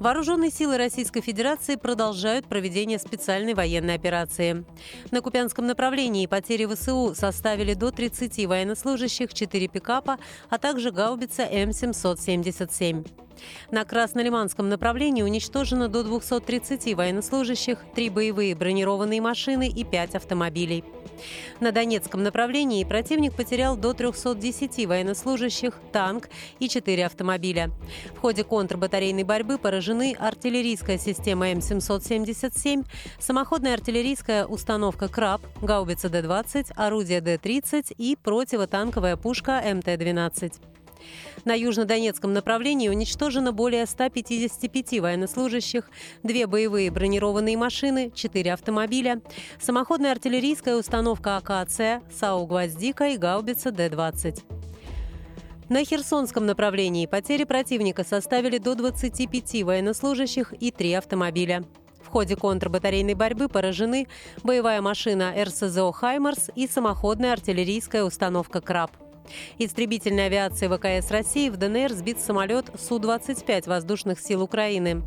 Вооруженные силы Российской Федерации продолжают проведение специальной военной операции. На Купянском направлении потери ВСУ составили до 30 военнослужащих, 4 пикапа, а также гаубица М777. На Краснолиманском направлении уничтожено до 230 военнослужащих, 3 боевые бронированные машины и 5 автомобилей. На Донецком направлении противник потерял до 310 военнослужащих, танк и 4 автомобиля. В ходе контрбатарейной борьбы поражены артиллерийская система М777, самоходная артиллерийская установка «Краб», гаубица Д-20, орудие Д-30 и противотанковая пушка МТ-12. На южнодонецком направлении уничтожено более 155 военнослужащих, две боевые бронированные машины, четыре автомобиля, самоходная артиллерийская установка «Акация», САУ «Гвоздика» и гаубица Д-20. На Херсонском направлении потери противника составили до 25 военнослужащих и три автомобиля. В ходе контрбатарейной борьбы поражены боевая машина РСЗО «Хаймарс» и самоходная артиллерийская установка «Краб». Истребительной авиации ВКС России в ДНР сбит самолет Су-25 воздушных сил Украины.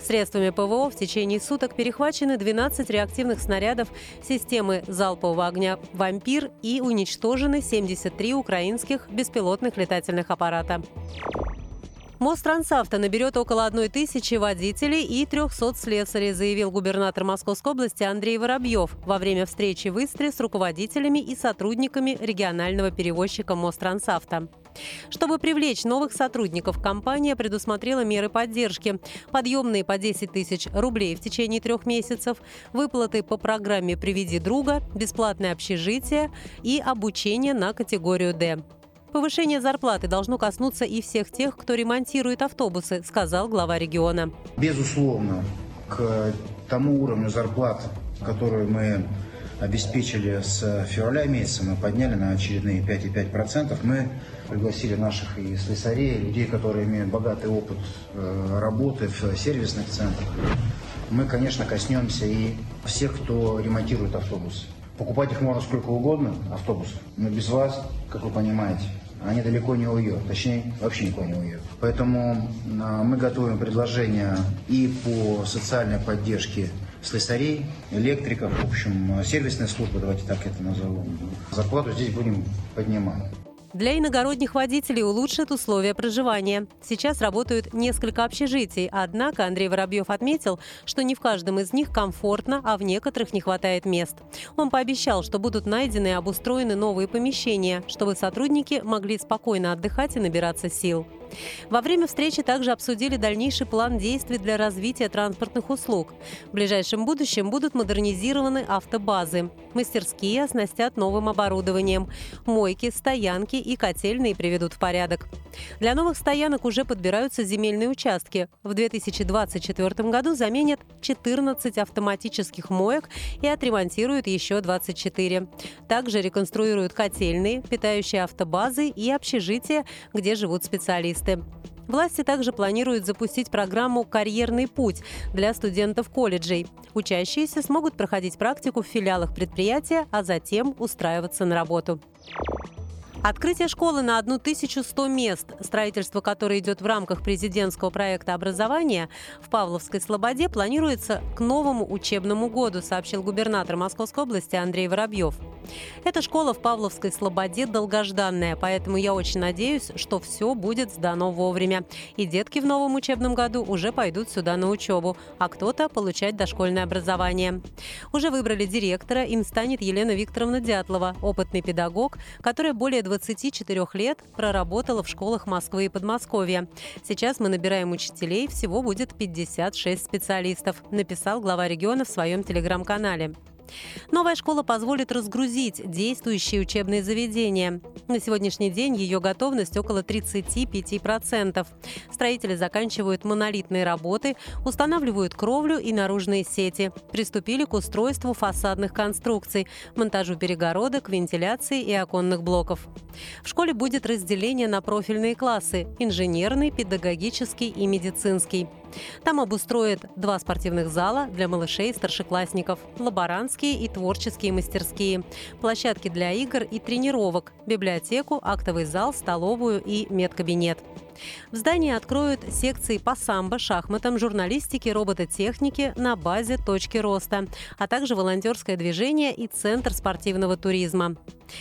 Средствами ПВО в течение суток перехвачены 12 реактивных снарядов системы залпового огня «Вампир» и уничтожены 73 украинских беспилотных летательных аппарата. Мострансавто наберет около одной тысячи водителей и 300 слесарей, заявил губернатор Московской области Андрей Воробьев во время встречи в Истре с руководителями и сотрудниками регионального перевозчика Мострансавто. Чтобы привлечь новых сотрудников, компания предусмотрела меры поддержки. Подъемные по 10 тысяч рублей в течение трех месяцев, выплаты по программе «Приведи друга», бесплатное общежитие и обучение на категорию «Д». Повышение зарплаты должно коснуться и всех тех, кто ремонтирует автобусы, сказал глава региона. Безусловно, к тому уровню зарплат, который мы обеспечили с февраля месяца, мы подняли на очередные 5,5%. Мы пригласили наших и слесарей, людей, которые имеют богатый опыт э, работы в сервисных центрах. Мы, конечно, коснемся и всех, кто ремонтирует автобусы. Покупать их можно сколько угодно, автобусов, но без вас, как вы понимаете, они далеко не уйдут, точнее, вообще никуда не уйдут. Поэтому а, мы готовим предложения и по социальной поддержке слесарей, электриков, в общем, сервисная служба, давайте так это назовем. Зарплату здесь будем поднимать. Для иногородних водителей улучшат условия проживания. Сейчас работают несколько общежитий, однако Андрей Воробьев отметил, что не в каждом из них комфортно, а в некоторых не хватает мест. Он пообещал, что будут найдены и обустроены новые помещения, чтобы сотрудники могли спокойно отдыхать и набираться сил. Во время встречи также обсудили дальнейший план действий для развития транспортных услуг. В ближайшем будущем будут модернизированы автобазы. Мастерские оснастят новым оборудованием. Мойки, стоянки и котельные приведут в порядок. Для новых стоянок уже подбираются земельные участки. В 2024 году заменят 14 автоматических моек и отремонтируют еще 24. Также реконструируют котельные, питающие автобазы и общежития, где живут специалисты специалисты. Власти также планируют запустить программу «Карьерный путь» для студентов колледжей. Учащиеся смогут проходить практику в филиалах предприятия, а затем устраиваться на работу. Открытие школы на 1100 мест, строительство которой идет в рамках президентского проекта образования в Павловской Слободе, планируется к новому учебному году, сообщил губернатор Московской области Андрей Воробьев. Эта школа в Павловской Слободе долгожданная, поэтому я очень надеюсь, что все будет сдано вовремя. И детки в новом учебном году уже пойдут сюда на учебу, а кто-то получать дошкольное образование. Уже выбрали директора, им станет Елена Викторовна Дятлова, опытный педагог, которая более 20 24 лет проработала в школах Москвы и Подмосковья. Сейчас мы набираем учителей, всего будет 56 специалистов, написал глава региона в своем телеграм-канале. Новая школа позволит разгрузить действующие учебные заведения. На сегодняшний день ее готовность около 35%. Строители заканчивают монолитные работы, устанавливают кровлю и наружные сети. Приступили к устройству фасадных конструкций, монтажу перегородок, вентиляции и оконных блоков. В школе будет разделение на профильные классы – инженерный, педагогический и медицинский. Там обустроят два спортивных зала для малышей и старшеклассников, лаборантские и творческие мастерские, площадки для игр и тренировок, библиотеку, актовый зал, столовую и медкабинет. В здании откроют секции по самбо, шахматам, журналистике, робототехнике на базе точки роста, а также волонтерское движение и центр спортивного туризма.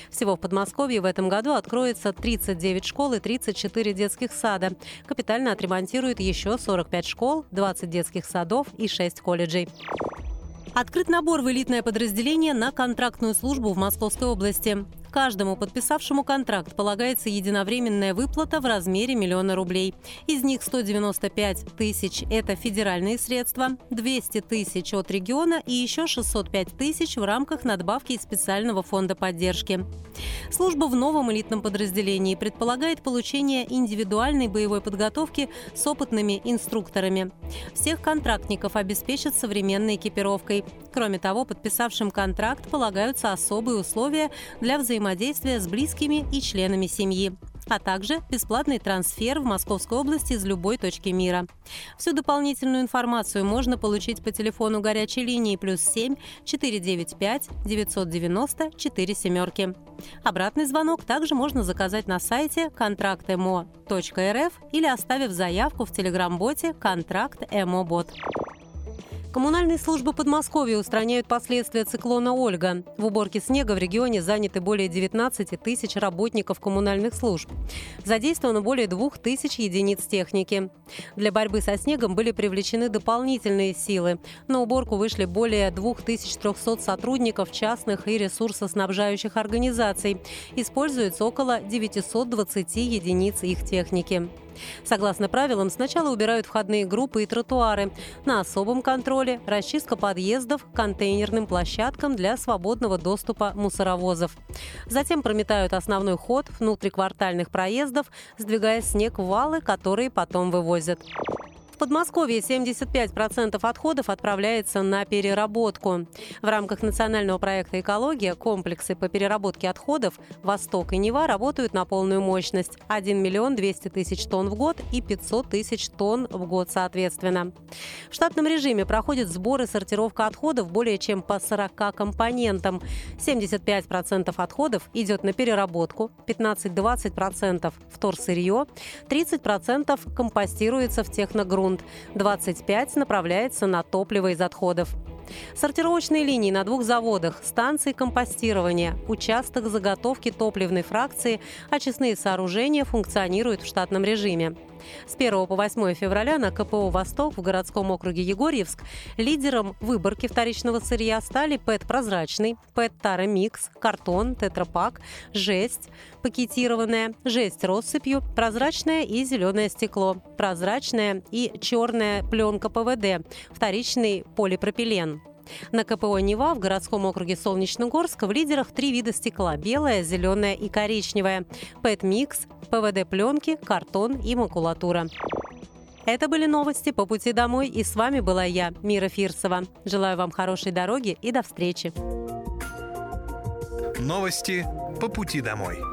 Всего в Подмосковье в этом году откроется 39 школ и 34 детских сада. Капитально отремонтируют еще 45 школ, 20 детских садов и 6 колледжей. Открыт набор в элитное подразделение на контрактную службу в Московской области. Каждому подписавшему контракт полагается единовременная выплата в размере миллиона рублей. Из них 195 тысяч – это федеральные средства, 200 тысяч от региона и еще 605 тысяч в рамках надбавки из специального фонда поддержки. Служба в новом элитном подразделении предполагает получение индивидуальной боевой подготовки с опытными инструкторами. Всех контрактников обеспечат современной экипировкой. Кроме того, подписавшим контракт полагаются особые условия для взаимодействия с близкими и членами семьи а также бесплатный трансфер в Московской области из любой точки мира. Всю дополнительную информацию можно получить по телефону горячей линии плюс 7 495 990 4 семерки. Обратный звонок также можно заказать на сайте контрактмо.рф или оставив заявку в телеграм-боте «Контракт ЭМО Бот». Коммунальные службы Подмосковья устраняют последствия циклона «Ольга». В уборке снега в регионе заняты более 19 тысяч работников коммунальных служб. Задействовано более 2 тысяч единиц техники. Для борьбы со снегом были привлечены дополнительные силы. На уборку вышли более 2300 сотрудников частных и ресурсоснабжающих организаций. Используется около 920 единиц их техники. Согласно правилам, сначала убирают входные группы и тротуары. На особом контроле – расчистка подъездов к контейнерным площадкам для свободного доступа мусоровозов. Затем прометают основной ход внутриквартальных проездов, сдвигая снег в валы, которые потом вывозят. В Подмосковье 75% отходов отправляется на переработку. В рамках национального проекта «Экология» комплексы по переработке отходов «Восток» и «Нева» работают на полную мощность – 1 миллион 200 тысяч тонн в год и 500 тысяч тонн в год соответственно. В штатном режиме проходит сбор и сортировка отходов более чем по 40 компонентам. 75% отходов идет на переработку, 15-20% – вторсырье, 30% компостируется в техногруппе грунт. 25 направляется на топливо из отходов. Сортировочные линии на двух заводах, станции компостирования, участок заготовки топливной фракции, очистные сооружения функционируют в штатном режиме. С 1 по 8 февраля на КПО «Восток» в городском округе Егорьевск лидером выборки вторичного сырья стали ПЭТ прозрачный, ПЭТ Тарамикс, картон, тетрапак, жесть, пакетированная, жесть россыпью, прозрачное и зеленое стекло, прозрачная и черная пленка ПВД, вторичный полипропилен. На КПО «Нева» в городском округе Солнечногорск в лидерах три вида стекла – белое, зеленое и коричневое, ПЭТ-микс, ПВД-пленки, картон и макулатура. Это были новости по пути домой, и с вами была я, Мира Фирсова. Желаю вам хорошей дороги и до встречи. Новости по пути домой.